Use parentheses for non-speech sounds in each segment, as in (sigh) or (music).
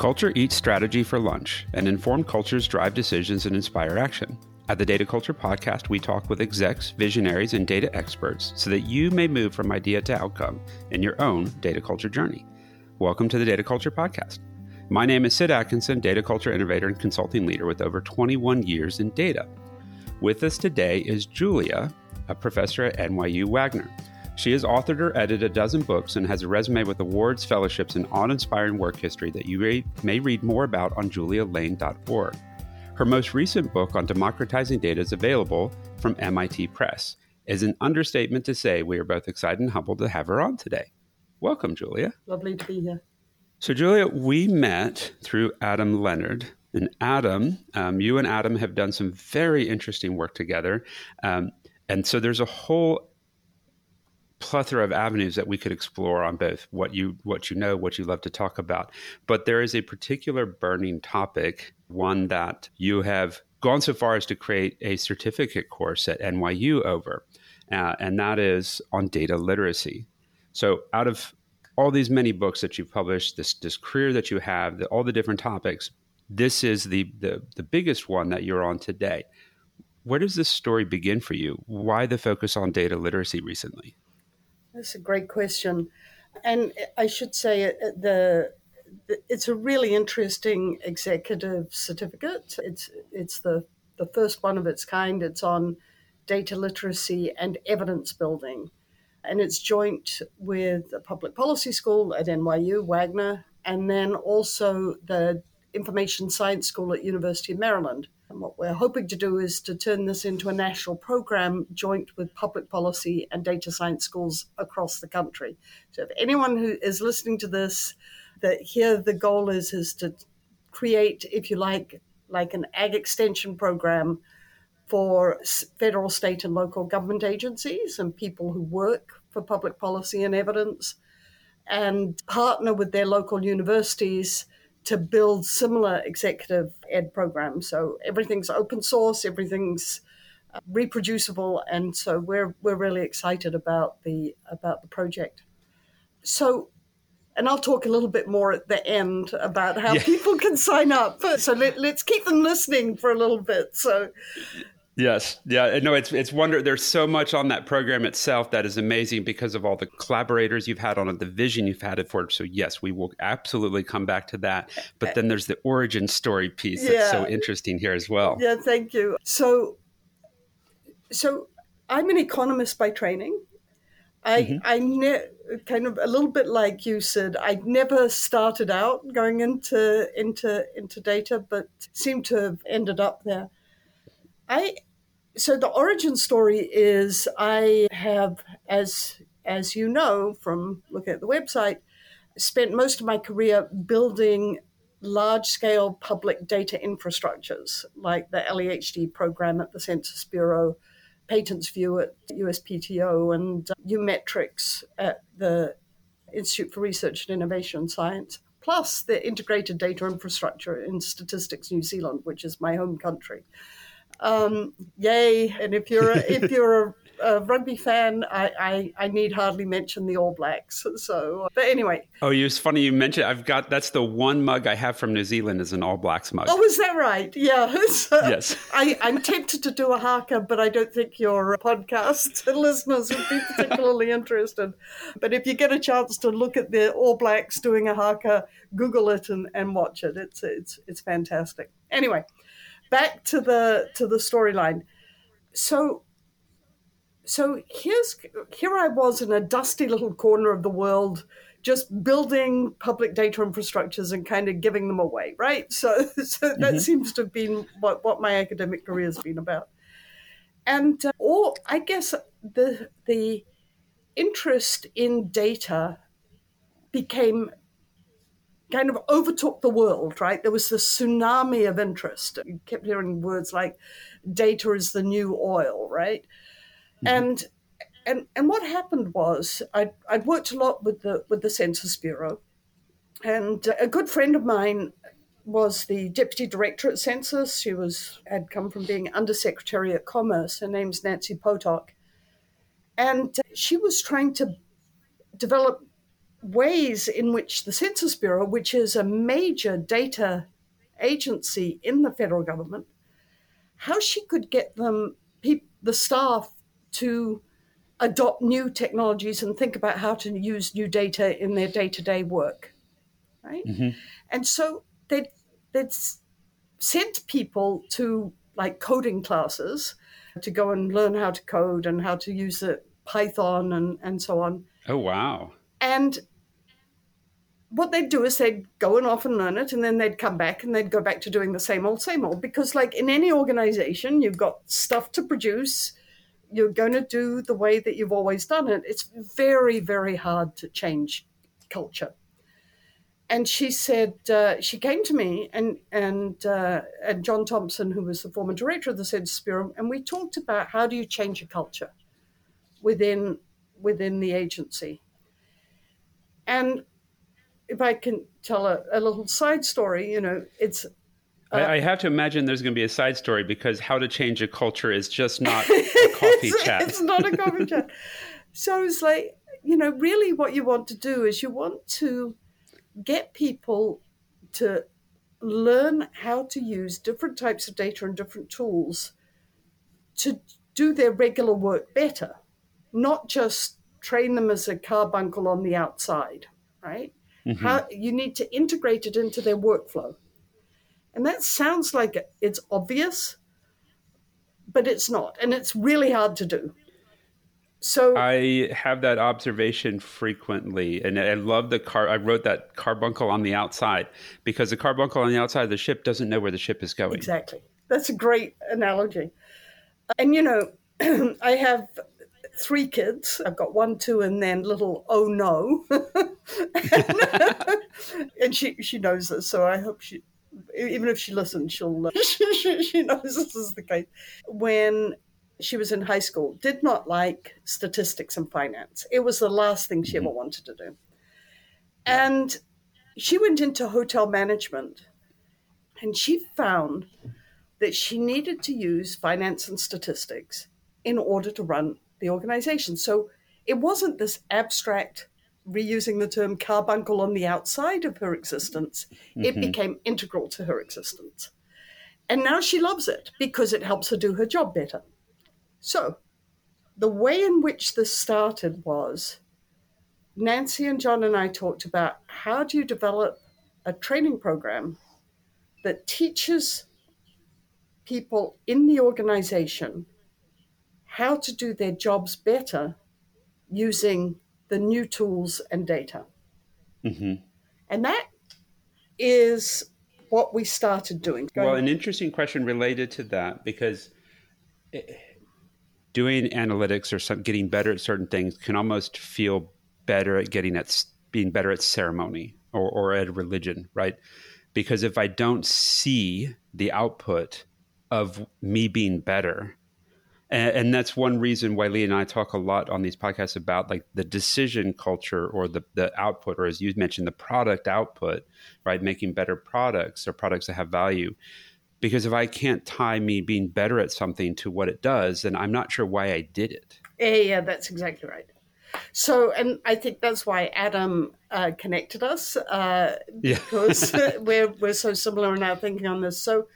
Culture eats strategy for lunch, and informed cultures drive decisions and inspire action. At the Data Culture Podcast, we talk with execs, visionaries, and data experts so that you may move from idea to outcome in your own data culture journey. Welcome to the Data Culture Podcast. My name is Sid Atkinson, data culture innovator and consulting leader with over 21 years in data. With us today is Julia, a professor at NYU Wagner. She has authored or edited a dozen books and has a resume with awards, fellowships, and awe inspiring work history that you may read more about on julialane.org. Her most recent book on democratizing data is available from MIT Press. Is an understatement to say we are both excited and humbled to have her on today. Welcome, Julia. Lovely to be here. So, Julia, we met through Adam Leonard. And Adam, um, you and Adam have done some very interesting work together. Um, and so there's a whole plethora of avenues that we could explore on both what you what you know what you love to talk about. But there is a particular burning topic one that you have gone so far as to create a certificate course at NYU over uh, and that is on data literacy. So out of all these many books that you've published this this career that you have the, all the different topics this is the, the the biggest one that you're on today. Where does this story begin for you? Why the focus on data literacy recently that's a great question. And I should say uh, the, the it's a really interesting executive certificate. It's it's the the first one of its kind. It's on data literacy and evidence building. And it's joint with the public policy school at NYU, Wagner, and then also the information science school at University of Maryland. And what we're hoping to do is to turn this into a national program joint with public policy and data science schools across the country. So if anyone who is listening to this, that here the goal is is to create, if you like, like an ag extension program for federal, state, and local government agencies and people who work for public policy and evidence, and partner with their local universities to build similar executive ed programs. So everything's open source, everything's uh, reproducible, and so we're we're really excited about the about the project. So. And I'll talk a little bit more at the end about how yeah. people can sign up. So let, let's keep them listening for a little bit. So, Yes, yeah, no, it's it's wonder. There's so much on that program itself that is amazing because of all the collaborators you've had on it, the vision you've had it for. So yes, we will absolutely come back to that. But then there's the origin story piece that's so interesting here as well. Yeah, thank you. So, so I'm an economist by training. I mm-hmm. I ne- kind of a little bit like you said. I never started out going into into into data, but seemed to have ended up there. I so the origin story is I have, as as you know from looking at the website, spent most of my career building large scale public data infrastructures like the LEHD program at the Census Bureau, Patents View at USPTO, and uh, UMetrics at the Institute for Research and Innovation Science, plus the integrated data infrastructure in Statistics New Zealand, which is my home country. Um, yay! And if you're a, if you're a, a rugby fan, I, I, I need hardly mention the All Blacks. So, but anyway. Oh, it's funny you mentioned. I've got that's the one mug I have from New Zealand is an All Blacks mug. Oh, is that right? Yeah. (laughs) So yes. I, I'm tempted to do a haka, but I don't think your podcast (laughs) listeners would be particularly (laughs) interested. But if you get a chance to look at the All Blacks doing a haka, Google it and, and watch it. It's it's it's fantastic. Anyway back to the to the storyline. So so here's here I was in a dusty little corner of the world just building public data infrastructures and kind of giving them away, right? So, (laughs) so that mm-hmm. seems to have been what, what my academic career has been about. And uh, or I guess the the interest in data became kind of overtook the world, right? There was this tsunami of interest. You kept hearing words like data is the new oil, right? Mm-hmm. And and and what happened was I'd, I'd worked a lot with the with the Census Bureau, and a good friend of mine was the deputy director at Census. She was had come from being undersecretary at Commerce. Her name's Nancy Potok, and she was trying to develop ways in which the Census Bureau, which is a major data agency in the federal government, how she could get them, the staff, to adopt new technologies and think about how to use new data in their day to day work. Right? Mm-hmm. And so they'd, they'd sent people to like coding classes to go and learn how to code and how to use the Python and, and so on. Oh, wow. And what they'd do is they'd go and off and learn it and then they'd come back and they'd go back to doing the same old same old. Because like in any organization you've got stuff to produce. You're going to do the way that you've always done it. It's very very hard to change culture. And she said uh, she came to me and and uh, and John Thompson, who was the former director of the Census Bureau, and we talked about how do you change a culture within within the agency. And if I can tell a, a little side story, you know, it's. Uh, I, I, have to imagine there's going to be a side story because how to change a culture is just not (laughs) a coffee it's, chat. It's not a coffee chat. (laughs) So it's like, you know, really what you want to do is you want to get people to learn how to use different types of data and different tools to do their regular work better, not just train them as a carbuncle on the outside, right? Mm-hmm. How you need to integrate it into their workflow. And that sounds like it's obvious, but it's not. And it's really hard to do. So I have that observation frequently, and I love the car. I wrote that carbuncle on the outside because the carbuncle on the outside of the ship doesn't know where the ship is going. Exactly. That's a great analogy. And you know, (clears throat) I have three kids. I've got one, two, and then little oh no, and, (laughs) and she she knows this. So I hope she, even if she listens, she'll (laughs) she, she knows this is the case. When she was in high school, did not like statistics and finance. It was the last thing she mm-hmm. ever wanted to do. And she went into hotel management and she found that she needed to use finance and statistics in order to run the organization. So it wasn't this abstract, reusing the term carbuncle on the outside of her existence, mm-hmm. it became integral to her existence. And now she loves it because it helps her do her job better. So, the way in which this started was Nancy and John and I talked about how do you develop a training program that teaches people in the organization how to do their jobs better using the new tools and data. Mm-hmm. And that is what we started doing. Go well, ahead. an interesting question related to that because. It, doing analytics or some, getting better at certain things can almost feel better at getting at being better at ceremony or, or at religion, right? Because if I don't see the output of me being better, and, and, that's one reason why Lee and I talk a lot on these podcasts about like the decision culture or the, the output, or as you mentioned, the product output, right? Making better products or products that have value because if I can't tie me being better at something to what it does, then I'm not sure why I did it. Yeah, yeah, that's exactly right. So, and I think that's why Adam uh, connected us uh, yeah. because (laughs) we're we're so similar in our thinking on this. So,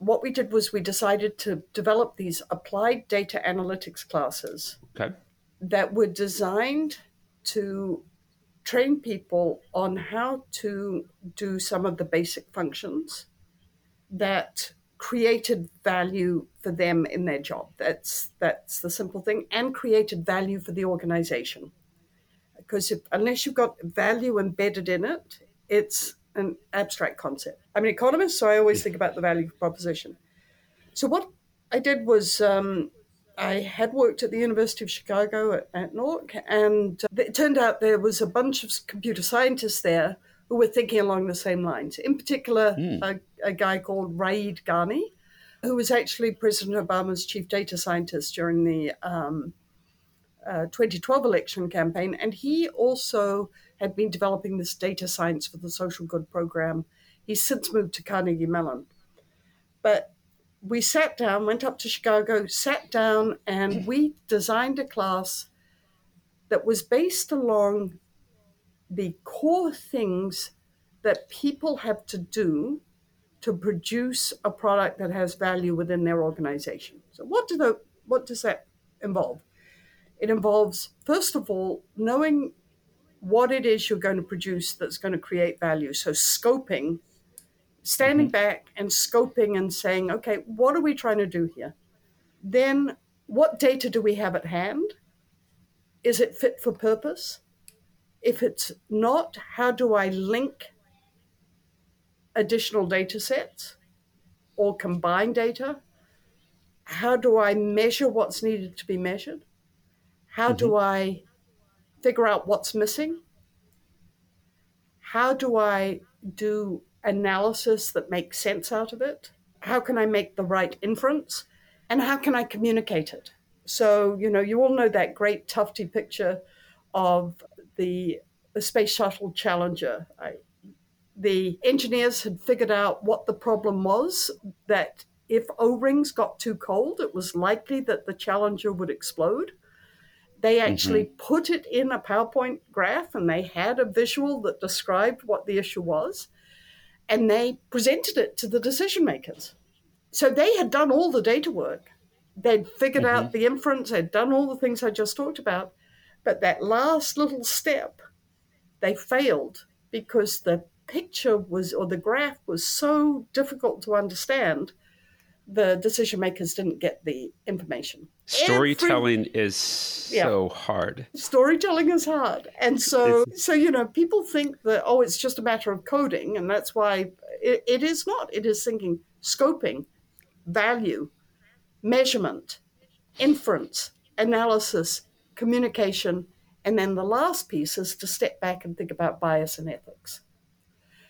what we did was we decided to develop these applied data analytics classes okay. that were designed to train people on how to do some of the basic functions that created value for them in their job. That's that's the simple thing, and created value for the organization. Because if, unless you've got value embedded in it, it's an abstract concept. I'm an economist, so I always think about the value proposition. So what I did was um, I had worked at the University of Chicago at, at NORC, and it turned out there was a bunch of computer scientists there who were thinking along the same lines. In particular, mm. a, a, guy called Rayid Ghani, who was actually President Obama's chief data scientist during the um, uh, 2012 election campaign. And he also had been developing this data science for the social good program. He's since moved to Carnegie Mellon. But we sat down, went up to Chicago, sat down, and we designed a class that was based along the core things that people have to do to produce a product that has value within their organization. So what do the what does that involve? It involves first of all knowing what it is you're going to produce that's going to create value. So scoping, standing mm-hmm. back and scoping and saying, okay, what are we trying to do here? Then what data do we have at hand? Is it fit for purpose? If it's not, how do I link additional data sets or combine data? How do I measure what's needed to be measured? How mm-hmm. do I figure out what's missing? How do I do analysis that makes sense out of it? How can I make the right inference? And how can I communicate it? So, you know, you all know that great Tufte picture of the, the Space Shuttle Challenger. I, the engineers had figured out what the problem was that if O rings got too cold, it was likely that the Challenger would explode. They actually mm-hmm. put it in a PowerPoint graph and they had a visual that described what the issue was. And they presented it to the decision makers. So they had done all the data work. They'd figured mm-hmm. out the inference, they'd done all the things I just talked about. But that last little step, they failed because the picture was, or the graph was so difficult to understand the decision makers didn't get the information. Storytelling Every, is so yeah. hard. Storytelling is hard. And so it's, so you know, people think that oh it's just a matter of coding and that's why it, it is not. It is thinking scoping, value, measurement, inference, analysis, communication, and then the last piece is to step back and think about bias and ethics.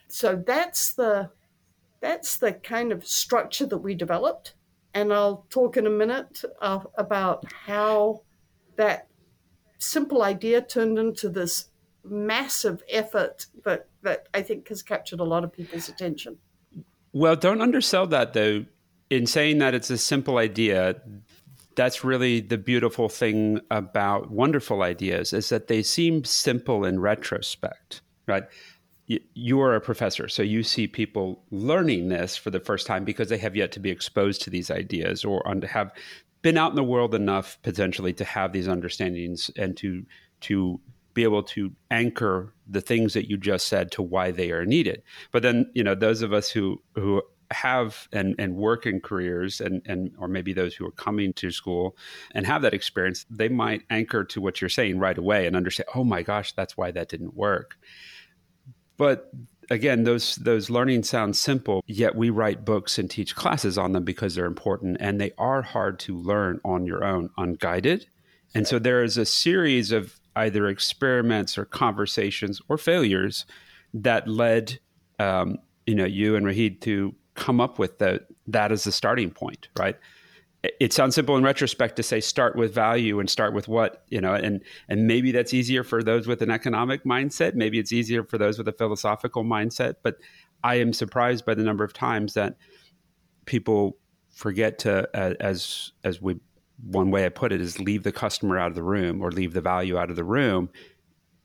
So that's the that's the kind of structure that we developed. And I'll talk in a minute uh, about how that simple idea turned into this massive effort that, that I think has captured a lot of people's attention. Well, don't undersell that though. In saying that it's a simple idea, that's really the beautiful thing about wonderful ideas is that they seem simple in retrospect, right? You are a professor, so you see people learning this for the first time because they have yet to be exposed to these ideas or have been out in the world enough potentially to have these understandings and to to be able to anchor the things that you just said to why they are needed. But then, you know, those of us who who have and, and work in careers and, and or maybe those who are coming to school and have that experience, they might anchor to what you're saying right away and understand, oh my gosh, that's why that didn't work. But again, those those learning sound simple, yet we write books and teach classes on them because they're important and they are hard to learn on your own, unguided. And so there is a series of either experiments or conversations or failures that led um, you know you and Rayid to come up with that that as the starting point, right? It sounds simple in retrospect to say start with value and start with what you know and and maybe that's easier for those with an economic mindset. Maybe it's easier for those with a philosophical mindset. But i am surprised by the number of times that people forget to uh, as as we one way i put it is leave the customer out of the room or leave the value out of the room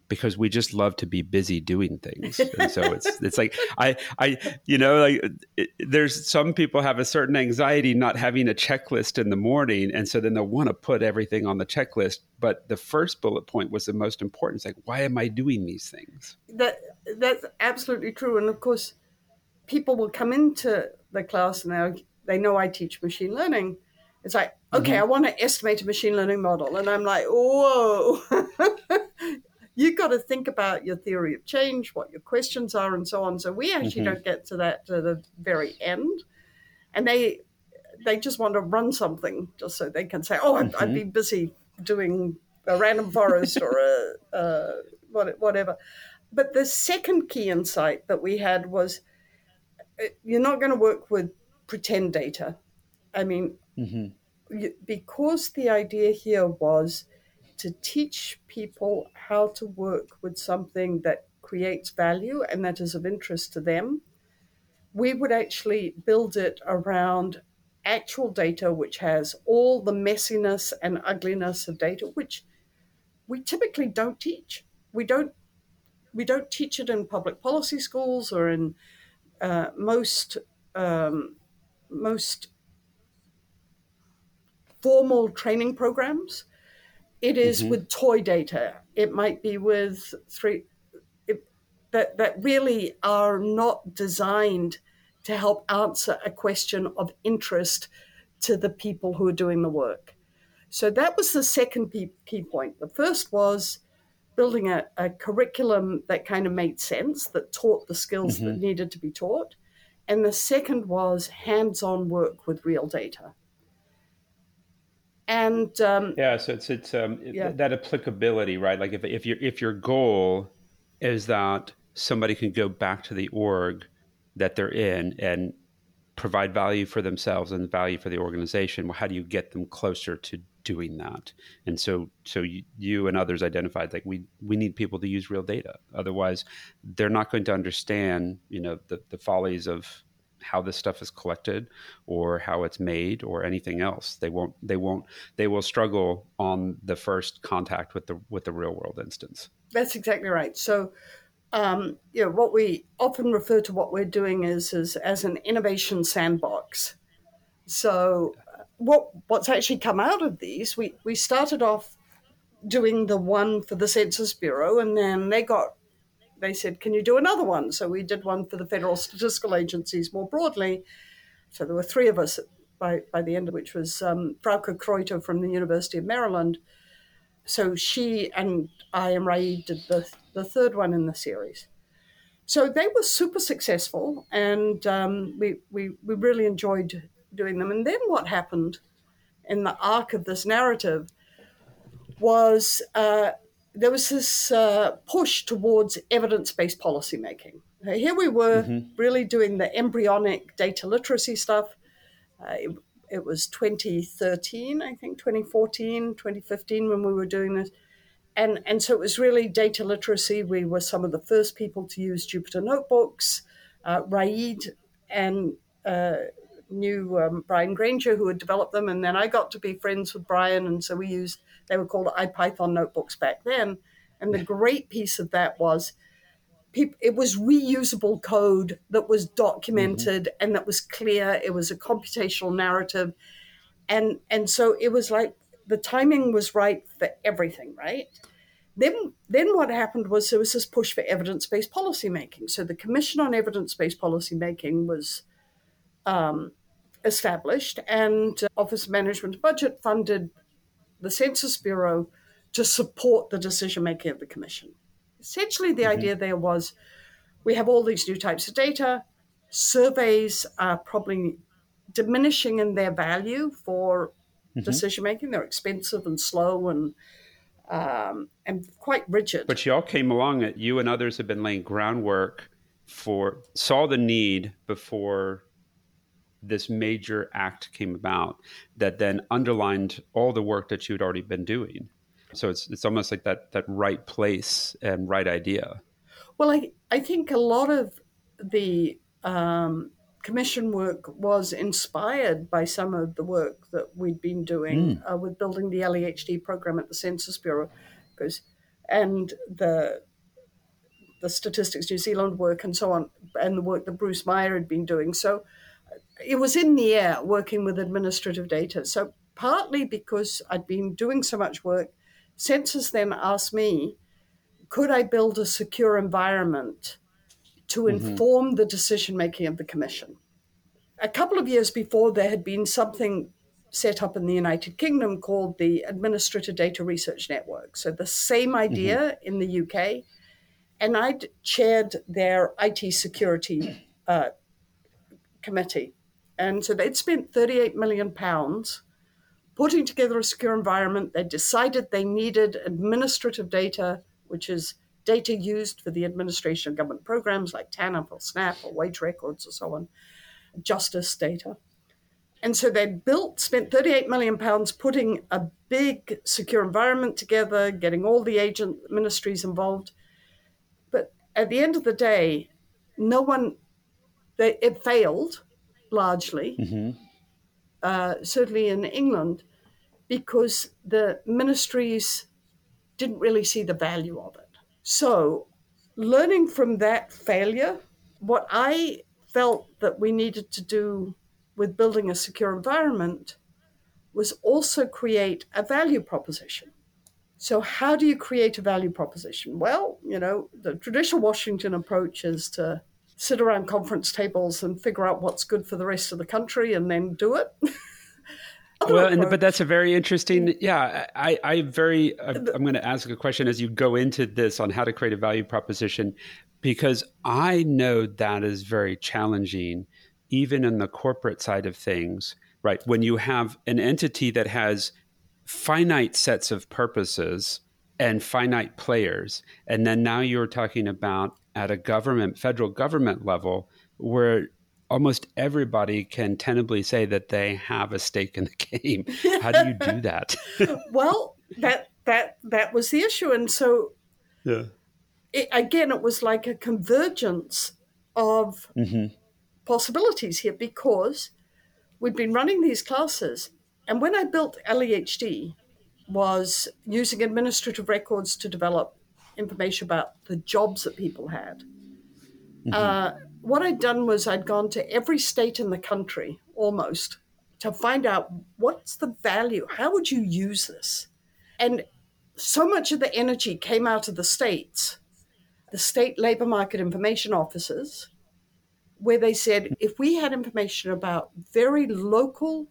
because we just love to be busy doing things. (laughs) And so it's it's like i i you know like it, there's some people have a certain anxiety not having a checklist in the morning and so then they'll want to put everything on the checklist but the first bullet point was the most important. It's like why am i doing these things? That that's absolutely true and of course people will come into the class and they they know i teach machine learning. It's like okay mm-hmm. i want to estimate a machine learning model and i'm like whoa (laughs) you've got to think about your theory of change, what your questions are, and so on. So we actually mm-hmm. don't get to that to the very end, and they they just want to run something just so they can say, "Oh, I'd, mm-hmm. I'd be busy doing a random forest or a, a whatever." But the second key insight that we had was, uh, you're not going to work with pretend data. I mean, mm-hmm. because the idea here was to teach people how to work with something that creates value and that is of interest to them, we would actually build it around actual data which has all the messiness and ugliness of data, which we typically don't teach. We don't we don't teach it in public policy schools or in uh, most um, most formal training programs. It is mm-hmm. with toy data. It might be with three it, that that really are not designed to help answer a question of interest to the people who are doing the work. So that was the second key point. The first was building a, a curriculum that kind of made sense, that taught the skills mm-hmm. that needed to be taught. And the second was hands on work with real data. And um, yeah, so it's it's um, yeah. that applicability, right? Like if if your if your goal is that somebody can go back to the org that they're in and provide value for themselves and value for the organization, well, how do you get them closer to doing that? And so, so you, you, and others identified like we we need people to use real data. Otherwise, they're not going to understand, you know, the, the follies of how this stuff is collected or how it's made or anything else. They won't. They won't. They will struggle on the first contact with the with the real world instance. That's exactly right. So um, you know, what we often refer to what we're doing is, is as an innovation sandbox. So, what what's actually come out of these? We we started off doing the one for the Census Bureau, and then they got they said, "Can you do another one?" So we did one for the federal statistical agencies more broadly. So there were three of us by by the end of which was um, Frauke Kreuter from the University of Maryland. So she and I and Rai did the the third one in the series. So they were super successful, and um, we, we, we really enjoyed doing them. And then what happened in the arc of this narrative was uh, there was this uh, push towards evidence based policymaking. Here we were mm-hmm. really doing the embryonic data literacy stuff. Uh, it, it was 2013, I think, 2014, 2015 when we were doing this and and so it was really data literacy. We were some of the first people to use Jupyter notebooks. Uh, Rayid and uh, knew um, Brian Granger who had developed them, and then I got to be friends with Brian, and so we used they were called IPython notebooks back then. And the great piece of that was it was reusable code that was documented mm-hmm. and that was clear. It was a computational narrative, and and so it was like the timing was right for everything, right? Then, then what happened was there was this push for evidence-based policymaking. So the Commission on Evidence-Based Policymaking was um, established, and uh, Office of Management Budget funded the Census Bureau to support the decision making of the Commission. Essentially, the mm-hmm. idea there was we have all these new types of data. Surveys are probably diminishing in their value for mm-hmm. decision making. They're expensive and slow and um, and quite rigid. But y'all came along. You and others have been laying groundwork for saw the need before this major act came about that then underlined all the work that you'd already been doing. So it's it's almost like that that right place and right idea. Well, I I think a lot of the um, commission work was inspired by some of the work that we'd been doing mm. uh, with building the LEHD program at the Census Bureau, because and the the Statistics New Zealand work and so on, and the work that Bruce Meyer had been doing. So it was in the air working with administrative data. So partly because I'd been doing so much work, Census then asked me, could I build a secure environment to mm-hmm. inform the decision making of the Commission. A couple of years before, there had been something set up in the United Kingdom called the Administrative Data Research Network. So, the same idea mm-hmm. in the UK. And I'd chaired their IT security uh, committee. And so they'd spent 38 million pounds putting together a secure environment. They decided they needed administrative data, which is data used for the administration of government programs like TANF or SNAP or wage records or so on, justice data. And so they built, spent 38 million pounds putting a big secure environment together, getting all the agent ministries involved. But at the end of the day, no one, they, it failed largely, mm-hmm. uh, certainly in England, because the ministries didn't really see the value of it. So learning from that failure, what I felt that we needed to do with building a secure environment was also create a value proposition. So, how do you create a value proposition? Well, you know, the traditional Washington approach is to sit around conference tables and figure out what's good for the rest of the country and then do it. (laughs) well, and, but that's a very interesting. Yeah, I, I very. I'm going to ask a question as you go into this on how to create a value proposition, because I know that is very challenging, even in the corporate side of things. Right, when you have an entity that has finite sets of purposes and finite players, and then now you're talking about at a government, federal government level, where almost everybody can tentatively say that they have a stake in the (laughs) game. How do you do (laughs) that? well, that that that was the issue, and so yeah. It, again, it was like a convergence of mm-hmm. possibilities here because we'd been running these classes, and when I built LEHD, was using administrative records to develop information about the jobs that people had. Mm-hmm. Uh, what I'd done was I'd gone to every state in the country almost to find out what's the value, how would you use this? And so much of the energy came out of the states, the state labor market information offices, where they said if we had information about very local,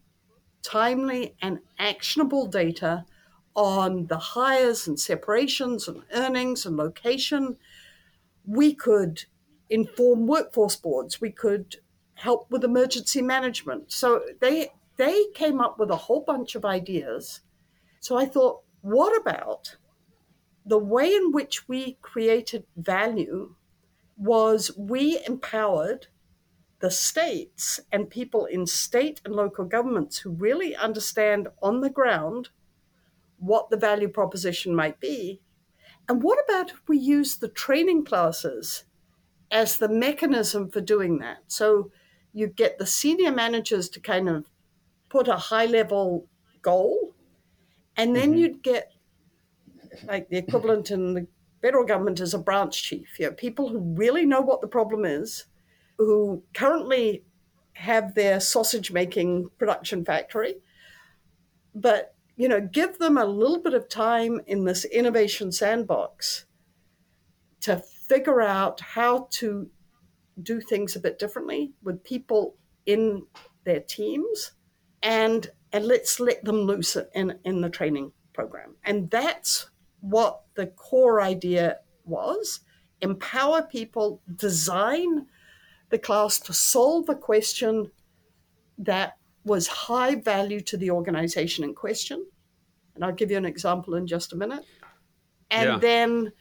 timely, and actionable data on the hires and separations and earnings and location, we could inform workforce boards. We could help with emergency management. So they they came up with a whole bunch of ideas. So I thought, what about the way in which we created value was we empowered the states and people in state and local governments who really understand on the ground what the value proposition might be. And what about if we use the training classes as the mechanism for doing that. So you get the senior managers to kind of put a high level goal, and then mm-hmm. you'd get like the equivalent in the federal government is a branch chief. You know, people who really know what the problem is, who currently have their sausage making production factory, but you know, give them a little bit of time in this innovation sandbox to figure out how to do things a bit differently with people in their teams and and let's let them loose in, in the training program. And that's what the core idea was. Empower people, design the class to solve a question that was high value to the organization in question. And I'll give you an example in just a minute. And yeah. then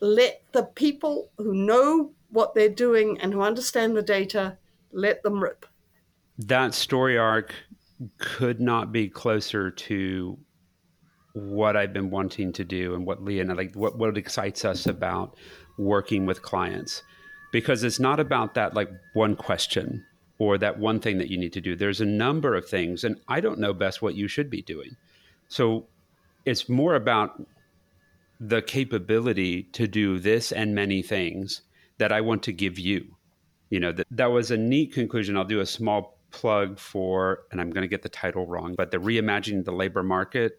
let the people who know what they're doing and who understand the data let them rip. That story arc could not be closer to what I've been wanting to do and what Leah and like what, what excites us about working with clients. Because it's not about that like one question or that one thing that you need to do. There's a number of things, and I don't know best what you should be doing. So it's more about the capability to do this and many things that I want to give you. You know, that, that was a neat conclusion. I'll do a small plug for, and I'm going to get the title wrong, but the reimagining the labor market.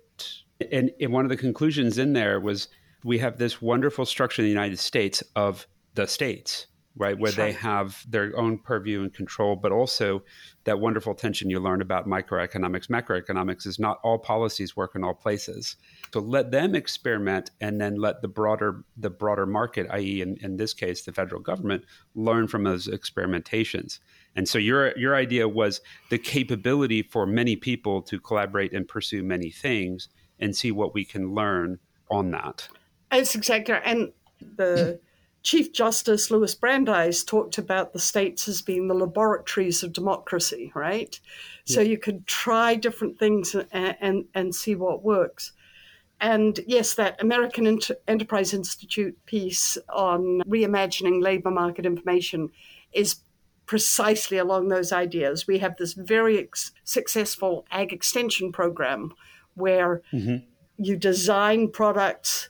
And, and one of the conclusions in there was we have this wonderful structure in the United States of the states right? Where sure. they have their own purview and control, but also that wonderful tension you learn about microeconomics. Macroeconomics is not all policies work in all places. So let them experiment and then let the broader the broader market, i.e. In, in this case, the federal government, learn from those experimentations. And so your your idea was the capability for many people to collaborate and pursue many things and see what we can learn on that. It's exactly and the Chief Justice Louis Brandeis talked about the states as being the laboratories of democracy, right? Yeah. So you could try different things and, and, and see what works. And yes, that American Inter- Enterprise Institute piece on reimagining labor market information is precisely along those ideas. We have this very ex- successful ag extension program where mm-hmm. you design products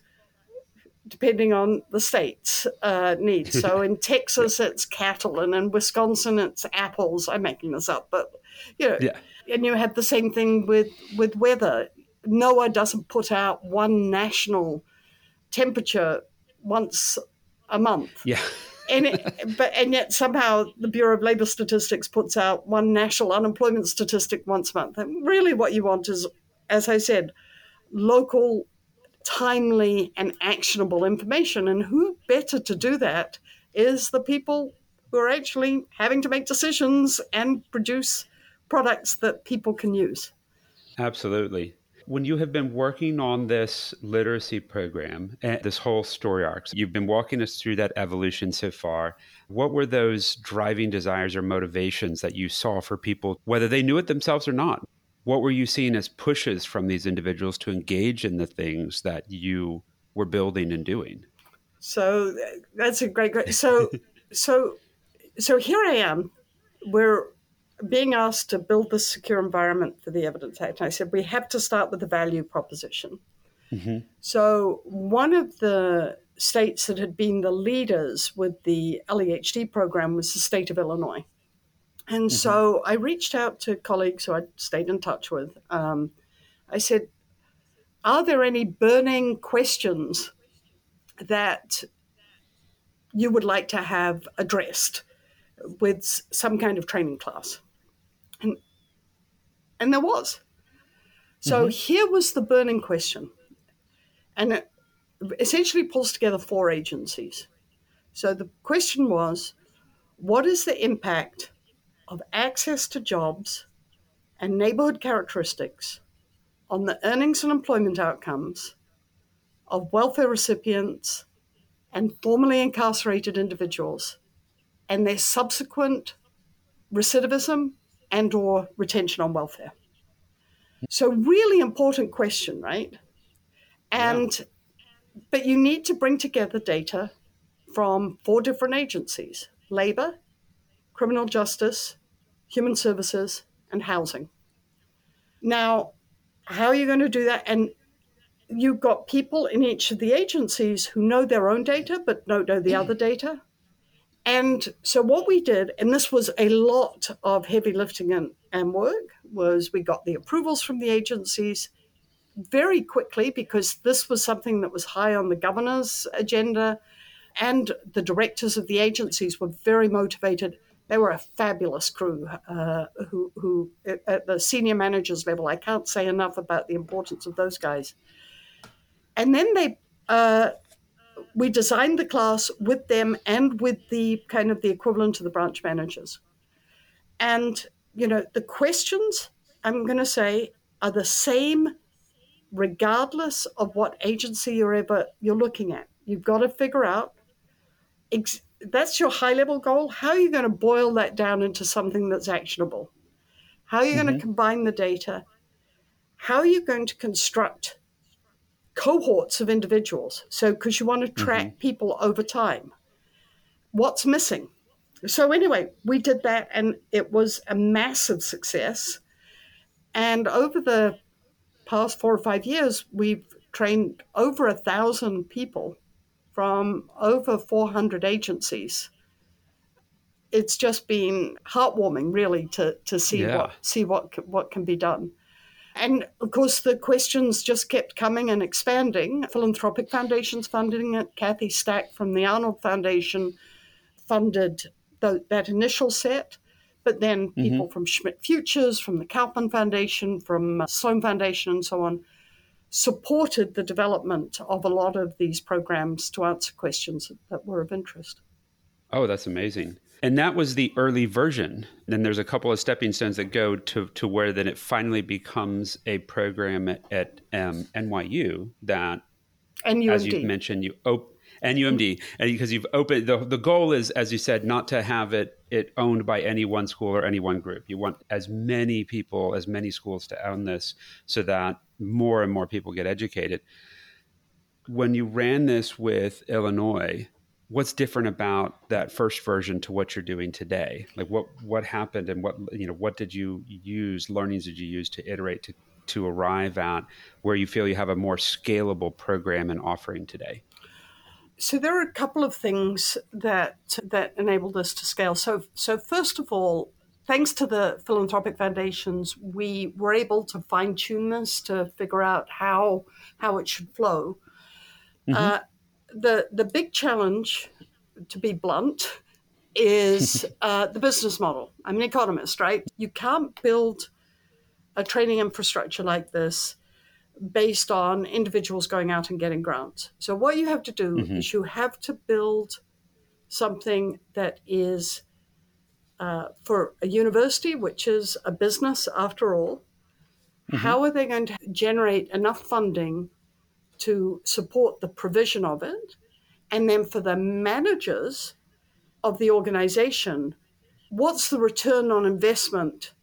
depending on the state's uh, needs. So (laughs) in Texas, yeah. it's cattle, and in Wisconsin, it's apples. I'm making this up, but you know, yeah. and you have the same thing with with weather. NOAA doesn't put out one national temperature once a month. Yeah. and it, but and yet somehow the Bureau of Labor Statistics puts out one national unemployment statistic once a month. And really, what you want is, as I said, local timely and actionable information. And who better to do that is the people who are actually having to make decisions and produce products that people can use. Absolutely. When you have been working on this literacy program and this whole story arc, you've been walking us through that evolution so far. What were those driving desires or motivations that you saw for people, whether they knew it themselves or not? What were you seeing as pushes from these individuals to engage in the things that you were building and doing? So that's a great, great. So, (laughs) so, so here I am. We're being asked to build this secure environment for the Evidence Act. And I said we have to start with the value proposition. Mm-hmm. So one of the states that had been the leaders with the LEHD program was the state of Illinois. And mm-hmm. so I reached out to colleagues who I'd stayed in touch with. Um, I said, Are there any burning questions that you would like to have addressed with some kind of training class? And, and there was. So mm-hmm. here was the burning question. And it essentially pulls together four agencies. So the question was what is the impact of access to jobs and neighborhood characteristics on the earnings and employment outcomes of welfare recipients and formerly incarcerated individuals and their subsequent recidivism and or retention on welfare so really important question right and yeah. but you need to bring together data from four different agencies labor criminal justice, human services, and housing. Now, how are you going to do that? And you've got people in each of the agencies who know their own data but don't know the other mm. data. And so what we did, and this was a lot of heavy lifting and, and work, was we got the approvals from the agencies very quickly because this was something that was high on the governor's agenda. And the directors of the agencies were very motivated they were a fabulous crew uh, who, who, at the senior managers level, I can't say enough about the importance of those guys. And then they, uh, we designed the class with them and with the kind of the equivalent of the branch managers. And, you know, the questions, I'm going to say, are the same regardless of what agency you're ever you're looking at. You've got to figure out that's your high level goal. How are you going to boil that down into something that's actionable? How are you mm-hmm. going to combine the data? How are you going to construct cohorts of individuals? So, because you want to track mm-hmm. people over time. What's missing? So, anyway, we did that and it was a massive success. And over the past four or five years, we've trained over a thousand people from over 400 agencies. It's just been heartwarming, really, to, to see yeah. what see what what can be done. And of course, the questions just kept coming and expanding. Philanthropic foundations funding it. Kathy Stack from the Arnold Foundation funded the, that initial set. But then mm-hmm. people mm-hmm. from Schmidt Futures, from the Kauffman Foundation, from uh, Sloan Foundation, and so on supported the development of a lot of these programs to answer questions that were of interest. Oh, that's amazing. And that was the early version. Then there's a couple of stepping stones that go to, to where then it finally becomes a program at, at um, NYU that, and as you mentioned, you op- and UMD, because you've opened the the goal is, as you said, not to have it it owned by any one school or any one group. You want as many people, as many schools to own this, so that more and more people get educated. When you ran this with Illinois, what's different about that first version to what you're doing today? Like what what happened and what you know what did you use learnings did you use to iterate to to arrive at where you feel you have a more scalable program and offering today? So there are a couple of things that that enabled us to scale. So so first of all, thanks to the philanthropic foundations, we were able to fine tune this to figure out how how it should flow. Mm-hmm. Uh, the the big challenge, to be blunt, is (laughs) uh, the business model. I'm an economist, right? You can't build a training infrastructure like this based on individuals going out and getting grants. So what you have to do mm-hmm. is you have to build something that is uh, for a university, which is a business after all. Mm-hmm. How are they going to generate enough funding to support the provision of it? And then for the managers of the organization, what's the return on investment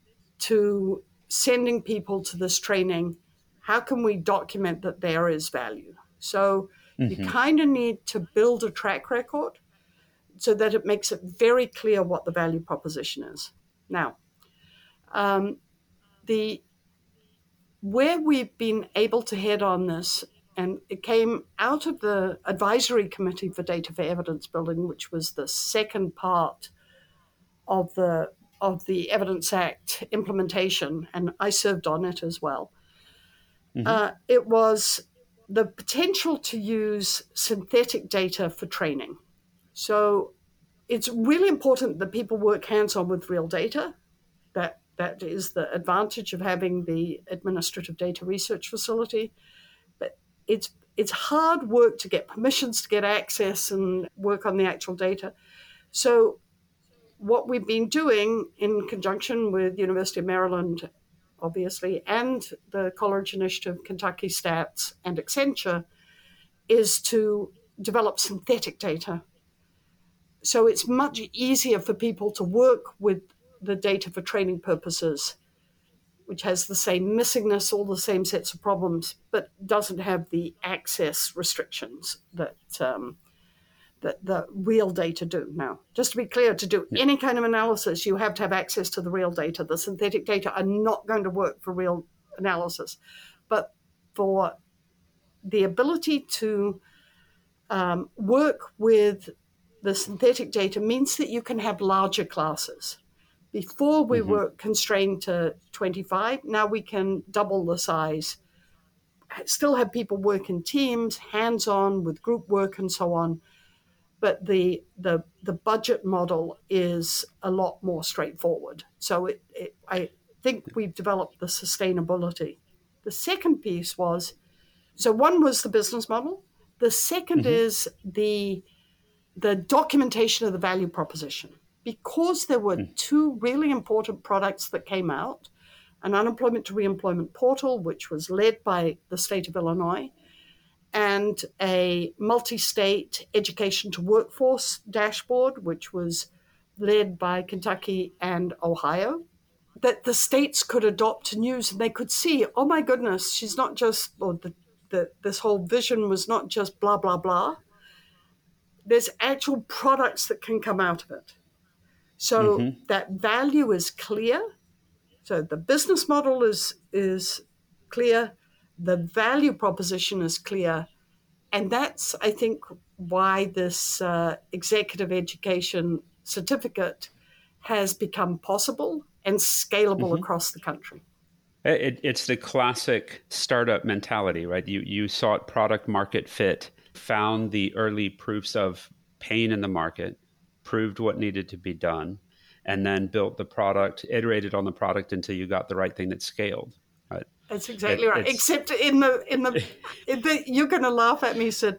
to sending people to this training how can we document that there is value? So mm-hmm. you kind of need to build a track record so that it makes it very clear what the value proposition is. Now, um, the where we've been able to head on this, and it came out of the advisory committee for data for evidence building, which was the second part of the of the Evidence Act implementation, and I served on it as well. Mm-hmm. Uh, it was the potential to use synthetic data for training. So it's really important that people work hands on with real data. That that is the advantage of having the administrative data research facility. But it's it's hard work to get permissions to get access and work on the actual data. So what we've been doing in conjunction with University of Maryland obviously, and the Coleridge Initiative, Kentucky Stats, and Accenture, is to develop synthetic data. So it's much easier for people to work with the data for training purposes, which has the same missingness, all the same sets of problems, but doesn't have the access restrictions that um, that the real data do. Now, just to be clear, to do yeah. any kind of analysis, you have to have access to the real data. The synthetic data are not going to work for real analysis, but for the ability to um, work with the synthetic data means that you can have larger classes. Before we mm-hmm. were constrained to 25, now we can double the size. Still have people work in teams, hands on with group work and so on but the the the budget model is a lot more straightforward. So it, it, I think we've developed the sustainability. The second piece was so one was the business model. The 2nd mm-hmm. is the the documentation of the value proposition. Because there were mm. two really important products that came out, an unemployment to reemployment portal, which was led by the state of Illinois, and a multi state education to workforce dashboard, which was led by Kentucky and Ohio, that the states could adopt use and they could see, oh my goodness, she's not just, or the, the, this whole vision was not just blah, blah, blah. There's actual products that can come out of it. So mm-hmm. that value is clear. So the business model is is clear the value proposition is clear. And that's, I think, why this uh, executive education certificate has become possible and scalable mm-hmm. across the country. It, it's the classic startup mentality, right? You you sought product market fit, found the early proofs of pain in the market, proved what needed to be done, and then built the product, iterated on the product until you got the right thing that scaled. That's exactly it, right. Except in the in the, in the you're going to laugh at me, Sid.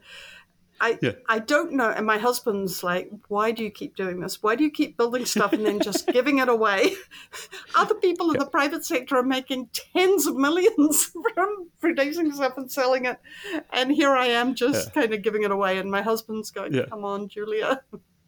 I yeah. I don't know. And my husband's like, "Why do you keep doing this? Why do you keep building stuff and then just giving it away?" (laughs) Other people in yeah. the private sector are making tens of millions (laughs) from producing stuff and selling it, and here I am just yeah. kind of giving it away. And my husband's going, "Come on, Julia."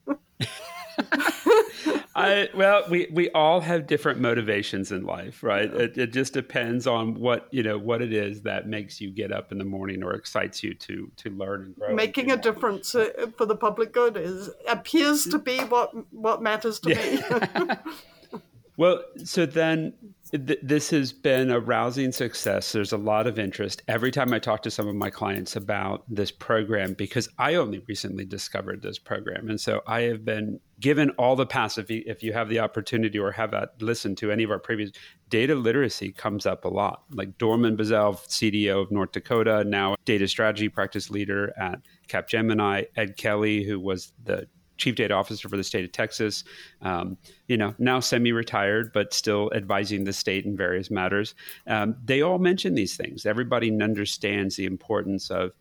(laughs) (laughs) I well, we we all have different motivations in life, right? Yeah. It, it just depends on what you know what it is that makes you get up in the morning or excites you to to learn and grow. Making a difference uh, for the public good is appears to be what what matters to yeah. me. (laughs) well, so then this has been a rousing success. There's a lot of interest. Every time I talk to some of my clients about this program, because I only recently discovered this program. And so I have been given all the paths. If you, if you have the opportunity or have that, listened to any of our previous data literacy comes up a lot. Like Dorman Bazzell, CDO of North Dakota, now data strategy practice leader at Capgemini, Ed Kelly, who was the chief data officer for the state of Texas. Um, you know, now semi-retired, but still advising the state in various matters. Um, they all mention these things. Everybody understands the importance of.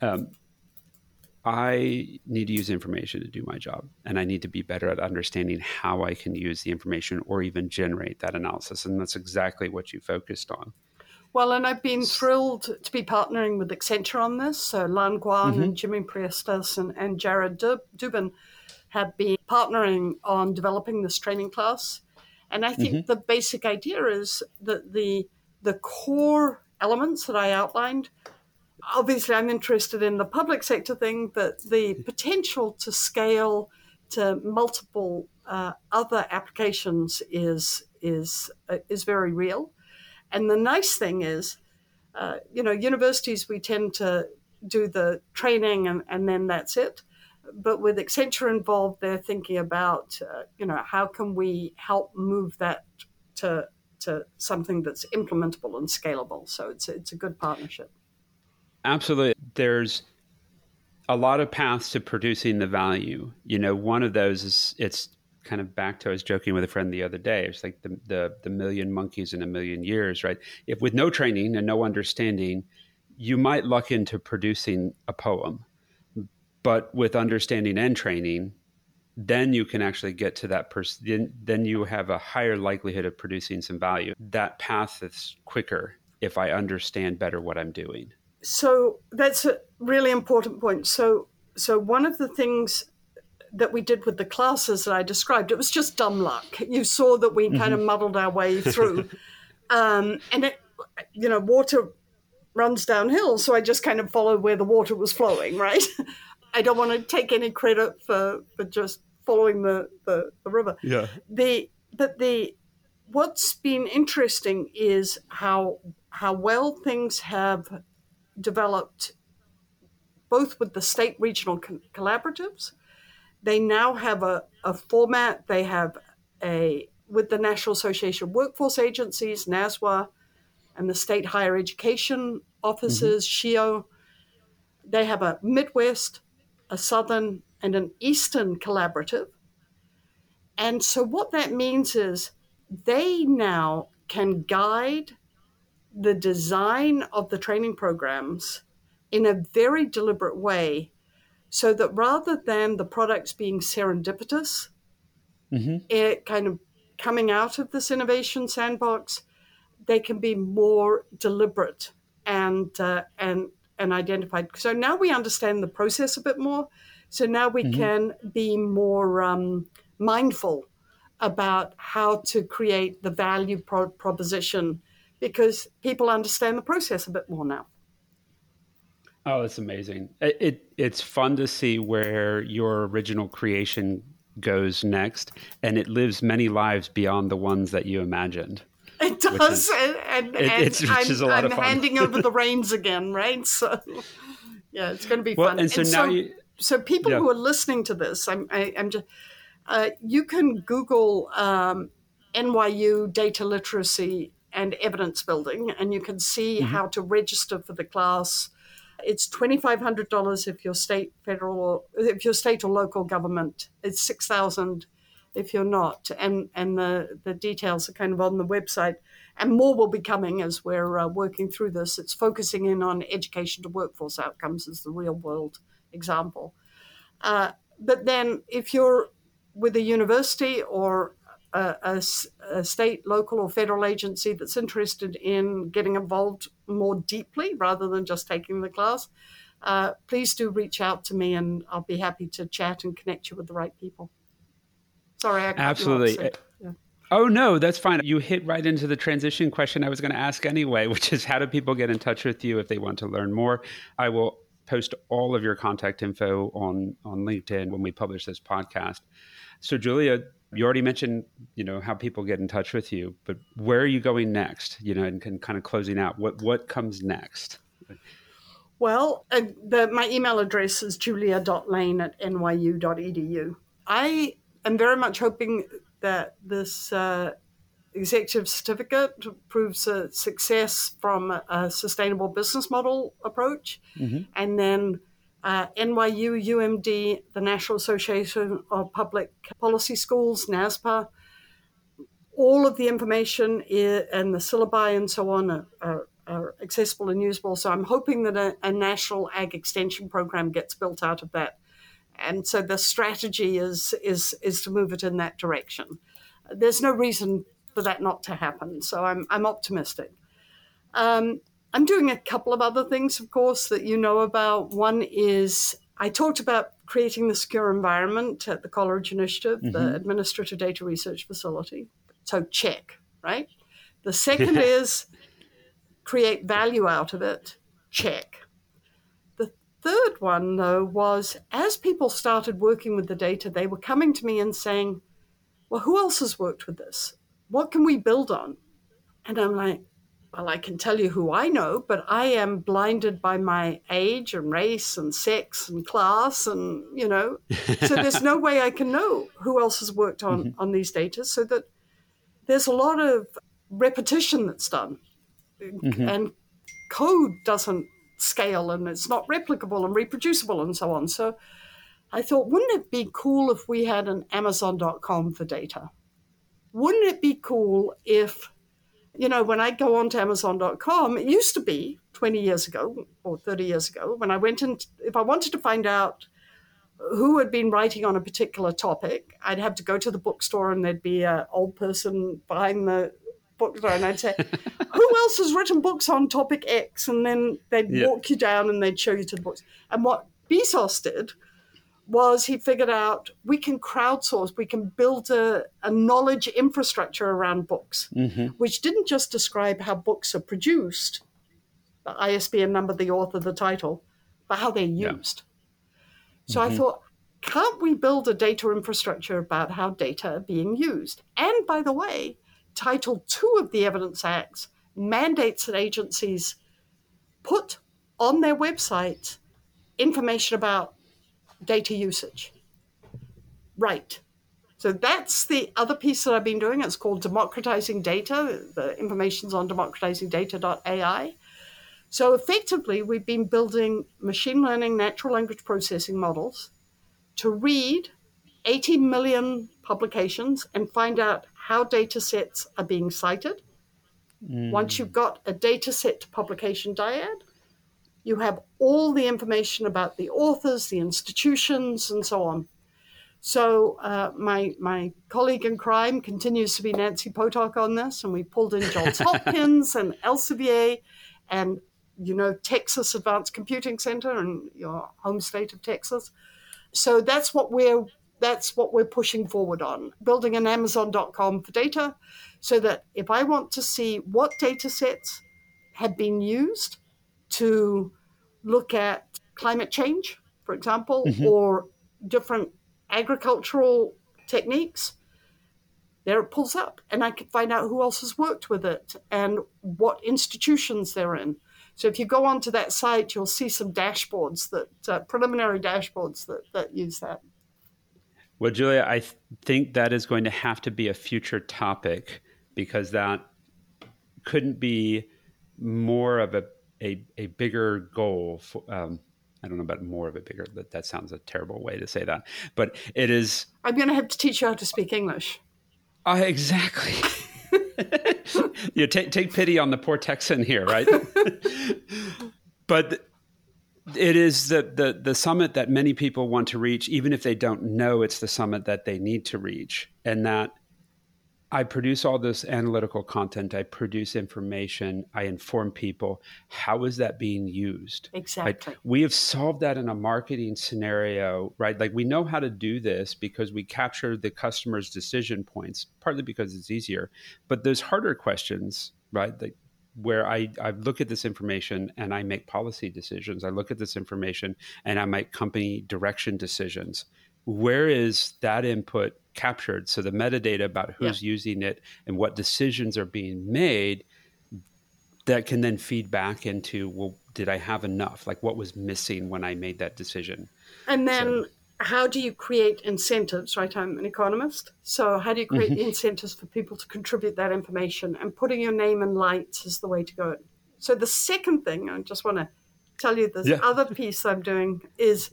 Um, I need to use information to do my job, and I need to be better at understanding how I can use the information or even generate that analysis. And that's exactly what you focused on. Well, and I've been thrilled to be partnering with Accenture on this. So Lan Guan mm-hmm. and Jimmy Priestas and, and Jared Dubin have been partnering on developing this training class. And I think mm-hmm. the basic idea is that the the core elements that I outlined. Obviously, I'm interested in the public sector thing, but the potential to scale to multiple uh, other applications is is uh, is very real. And the nice thing is, uh, you know, universities, we tend to do the training and, and then that's it. But with Accenture involved, they're thinking about, uh, you know, how can we help move that to, to something that's implementable and scalable. So it's, it's a good partnership. Absolutely. There's a lot of paths to producing the value. You know, one of those is it's kind of back to I was joking with a friend the other day. It's like the the, the million monkeys in a million years, right? If with no training and no understanding, you might luck into producing a poem, but with understanding and training, then you can actually get to that person. Then you have a higher likelihood of producing some value. That path is quicker if I understand better what I'm doing. So that's a really important point. So so one of the things that we did with the classes that I described, it was just dumb luck. You saw that we mm-hmm. kind of mm-hmm. muddled our way through. (laughs) um, and it, you know, water runs downhill. So I just kind of followed where the water was flowing, right? (laughs) I don't want to take any credit for, for just following the, the, the river. Yeah. The, but the, what's been interesting is how, how well things have developed both with the state regional co- collaboratives they now have a, a format. They have a, with the National Association of Workforce Agencies, NASWA, and the state higher education offices, mm-hmm. SHEEO, they have a Midwest, a Southern, and an Eastern collaborative. And so what that means is they now can guide the design of the training programs in a very deliberate way so that rather than the products being serendipitous, mm-hmm. it kind of coming out of this innovation sandbox, they can be more deliberate and uh, and and identified. So now we understand the process a bit more. So now we mm-hmm. can be more um, mindful about how to create the value pro- proposition because people understand the process a bit more now. Oh, it's amazing. It, it, it's fun to see where your original creation goes next, and it lives many lives beyond the ones that you imagined. It does, is, and, and, it, it's, which I'm, is a lot I'm handing over the (laughs) reins again, right? So, yeah, it's going to be well, fun. And so and now so, you, so people yeah. who are listening to this, I'm, I, am i am just, uh, you can Google um, NYU data literacy and evidence building, and you can see mm-hmm. how to register for the class it's twenty five hundred dollars if you're state, federal, or if you're state or local government. It's six thousand if you're not, and and the the details are kind of on the website. And more will be coming as we're uh, working through this. It's focusing in on education to workforce outcomes as the real world example. Uh, but then, if you're with a university or a, a, a, state, local, or federal agency that's interested in getting involved more deeply rather than just taking the class, uh, please do reach out to me and I'll be happy to chat and connect you with the right people. Sorry, I absolutely. Yeah. Oh no, that's fine. You hit right into the transition question I was going to ask anyway, (laughs) which is how do people get in touch with you if they want to learn more? I will post all of your contact info on on LinkedIn when we publish this podcast. So Julia, You already mentioned, you know, how people get in touch with you, but where are you going next? You know, and, and kind of closing out, what what comes next? Well, uh, the, my email address is julia.lane at nyu.edu. I am very much hoping that this uh, executive certificate proves a success from a sustainable business model approach. Mm-hmm. And then uh, NYU, UMD, the National Association of Public Policy Schools, NASPA, all of the information and the syllabi and so on are, are, are accessible and usable. So I'm hoping that a, a, national ag extension program gets built out of that. And so the strategy is is is to move it in that direction. There's no reason for that not to happen. So I'm I'm optimistic. Um, I'm doing a couple of other things, of course, that you know about. One is I talked about creating the secure environment at the Coleridge Initiative, mm-hmm. the Administrative Data Research Facility. So check, right? The (laughs) second is create value out of it. Check. The third one, though, was as people started working with the data, they were coming to me and saying, Well, who else has worked with this? What can we build on? And I'm like, Well, I can tell you who I know, but I am blinded by my age and race and sex and class and, you know, so (laughs) there's no way I can know who else has worked on, mm-hmm. on these data. So that there's a lot of repetition that's done mm-hmm. and code doesn't scale and it's not replicable and reproducible and so on. So I thought, wouldn't it be cool if we had an Amazon.com for data? Wouldn't it be cool if, you know, when I go on to Amazon.com, it used to be 20 years ago or 30 years ago, when I went in, if I wanted to find out who had been writing on a particular topic, I'd have to go to the bookstore and there'd be an old person behind the bookstore and I'd say, (laughs) Who else has written books on topic X? And then they'd yeah. walk you down and they'd show you to the books. And what Bezos did was he figured out we can crowdsource, we can build a, a knowledge infrastructure around books, mm-hmm. which didn't just describe how books are produced, the ISBN number, the author, the title, but how they're used. So mm-hmm. I thought, can't we build a data infrastructure about how data are being used? And by the way, Title II of the Evidence Acts mandates that agencies put on their website information about data usage. Right. So that's the other piece that I've been doing. It's called Democratizing Data. The information's on democratizingdata.ai. So effectively, we've been building machine learning natural language processing models to read 80 million publications and find out how data sets are being cited. Mm. Once you've got a data set to publication dyad, you have all the information about the authors, the institutions, and so on. So uh, my my colleague in crime continues to be Nancy Potok on this, and we pulled in Johns (laughs) Hopkins and Elsevier and you know, Texas Advanced Computing Center and your home state of Texas. So that's what we're that's what we're pushing forward on, building an Amazon.com for data, so that if I want to see what data sets have been used to look at climate change, for example, mm-hmm. or different agricultural techniques, there it pulls up, and I can find out who else has worked with it and what institutions they're in. So if you go onto that site, you'll see some dashboards that uh, preliminary dashboards that, that use that. Well, Julia, I th- think that is going to have to be a future topic because that couldn't be more of a a, a bigger goal. For, um, I don't know about more of a bigger. That that sounds a terrible way to say that, but it is. I'm going to have to teach you how to speak English. Uh, exactly. (laughs) you take take pity on the poor Texan here, right? (laughs) but it is the, the the summit that many people want to reach, even if they don't know it's the summit that they need to reach, and that I produce all this analytical content, I produce information, I inform people. How is that being used? Exactly. Like, we have solved that in a marketing scenario, right? Like we know how to do this because we capture the customer's decision points, partly because it's easier. But those harder questions, right? Like where I, I look at this information and I make policy decisions. I look at this information and I make company direction decisions where is that input captured? So the metadata about who's Yeah. using it and what decisions are being made that can then feed back into, well, did I have enough? Like what was missing when I made that decision? And then how do you create incentives, right? I'm an economist. So how do you create the incentives for people to contribute that information? And putting your name in lights is the way to go. So the second thing, I just want to tell you this Yeah. other piece I'm doing is,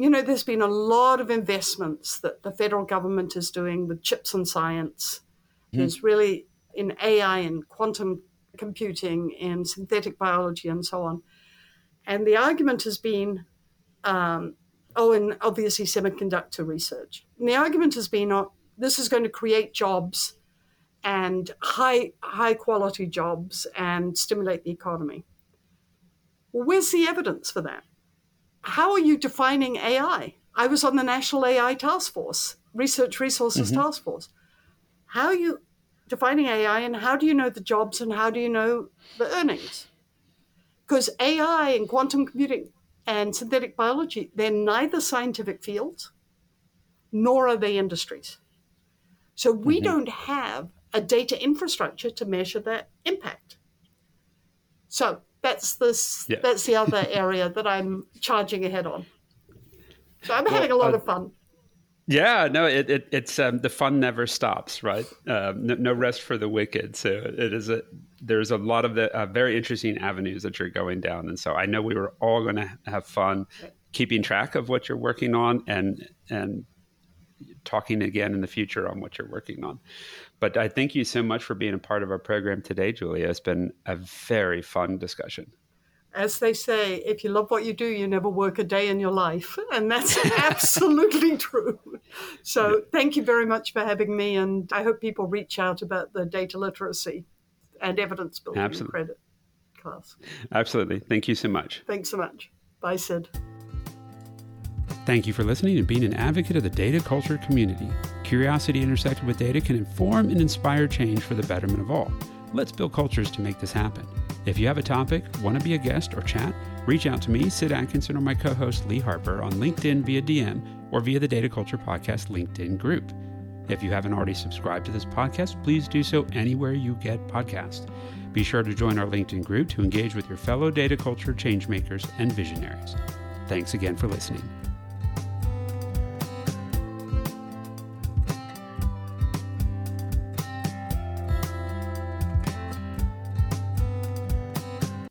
you know, there's been a lot of investments that the federal government is doing with chips and science. There's really in AI and quantum computing and synthetic biology and so on. And the argument has been um, oh, and obviously semiconductor research. And the argument has been, oh, this is going to create jobs and high high quality jobs and stimulate the economy. Well, where's the evidence for that? How are you defining AI? I was on the National AI Task Force, Research Resources mm-hmm. Task Force. How are you defining AI and how do you know the jobs and how do you know the earnings? Because AI and quantum computing and synthetic biology, they're neither scientific fields nor are they industries. So we mm-hmm. don't have a data infrastructure to measure that impact. So that's this Yeah. that's the other area that I'm charging ahead on. So I'm Well, having a lot uh, of fun. Yeah, no, it, it it's um, the fun never stops, right? Um, no, no rest for the wicked. So it is a there's a lot of the uh, very interesting avenues that you're going down, and so I know we were all going to have fun keeping track of what you're working on and and talking again in the future on what you're working on. But I thank you so much for being a part of our program today, Julia. It's been a very fun discussion. As they say, if you love what you do, you never work a day in your life. (laughs) And that's absolutely (laughs) true. So thank you very much for having me. And I hope people reach out about the data literacy and evidence building Absolutely. credit class. Absolutely. Thank you so much. Thanks so much. Bye, Sid. Thank you for listening and being an advocate of the data culture community. Curiosity intersected with data can inform and inspire change for the betterment of all. Let's build cultures to make this happen. If you have a topic, want to be a guest, or chat, reach out to me, Sid Atkinson, or my co host Lee Harper on LinkedIn via DM or via the Data Culture Podcast LinkedIn group. If you haven't already subscribed to this podcast, please do so anywhere you get podcasts. Be sure to join our LinkedIn group to engage with your fellow data culture changemakers and visionaries. Thanks again for listening.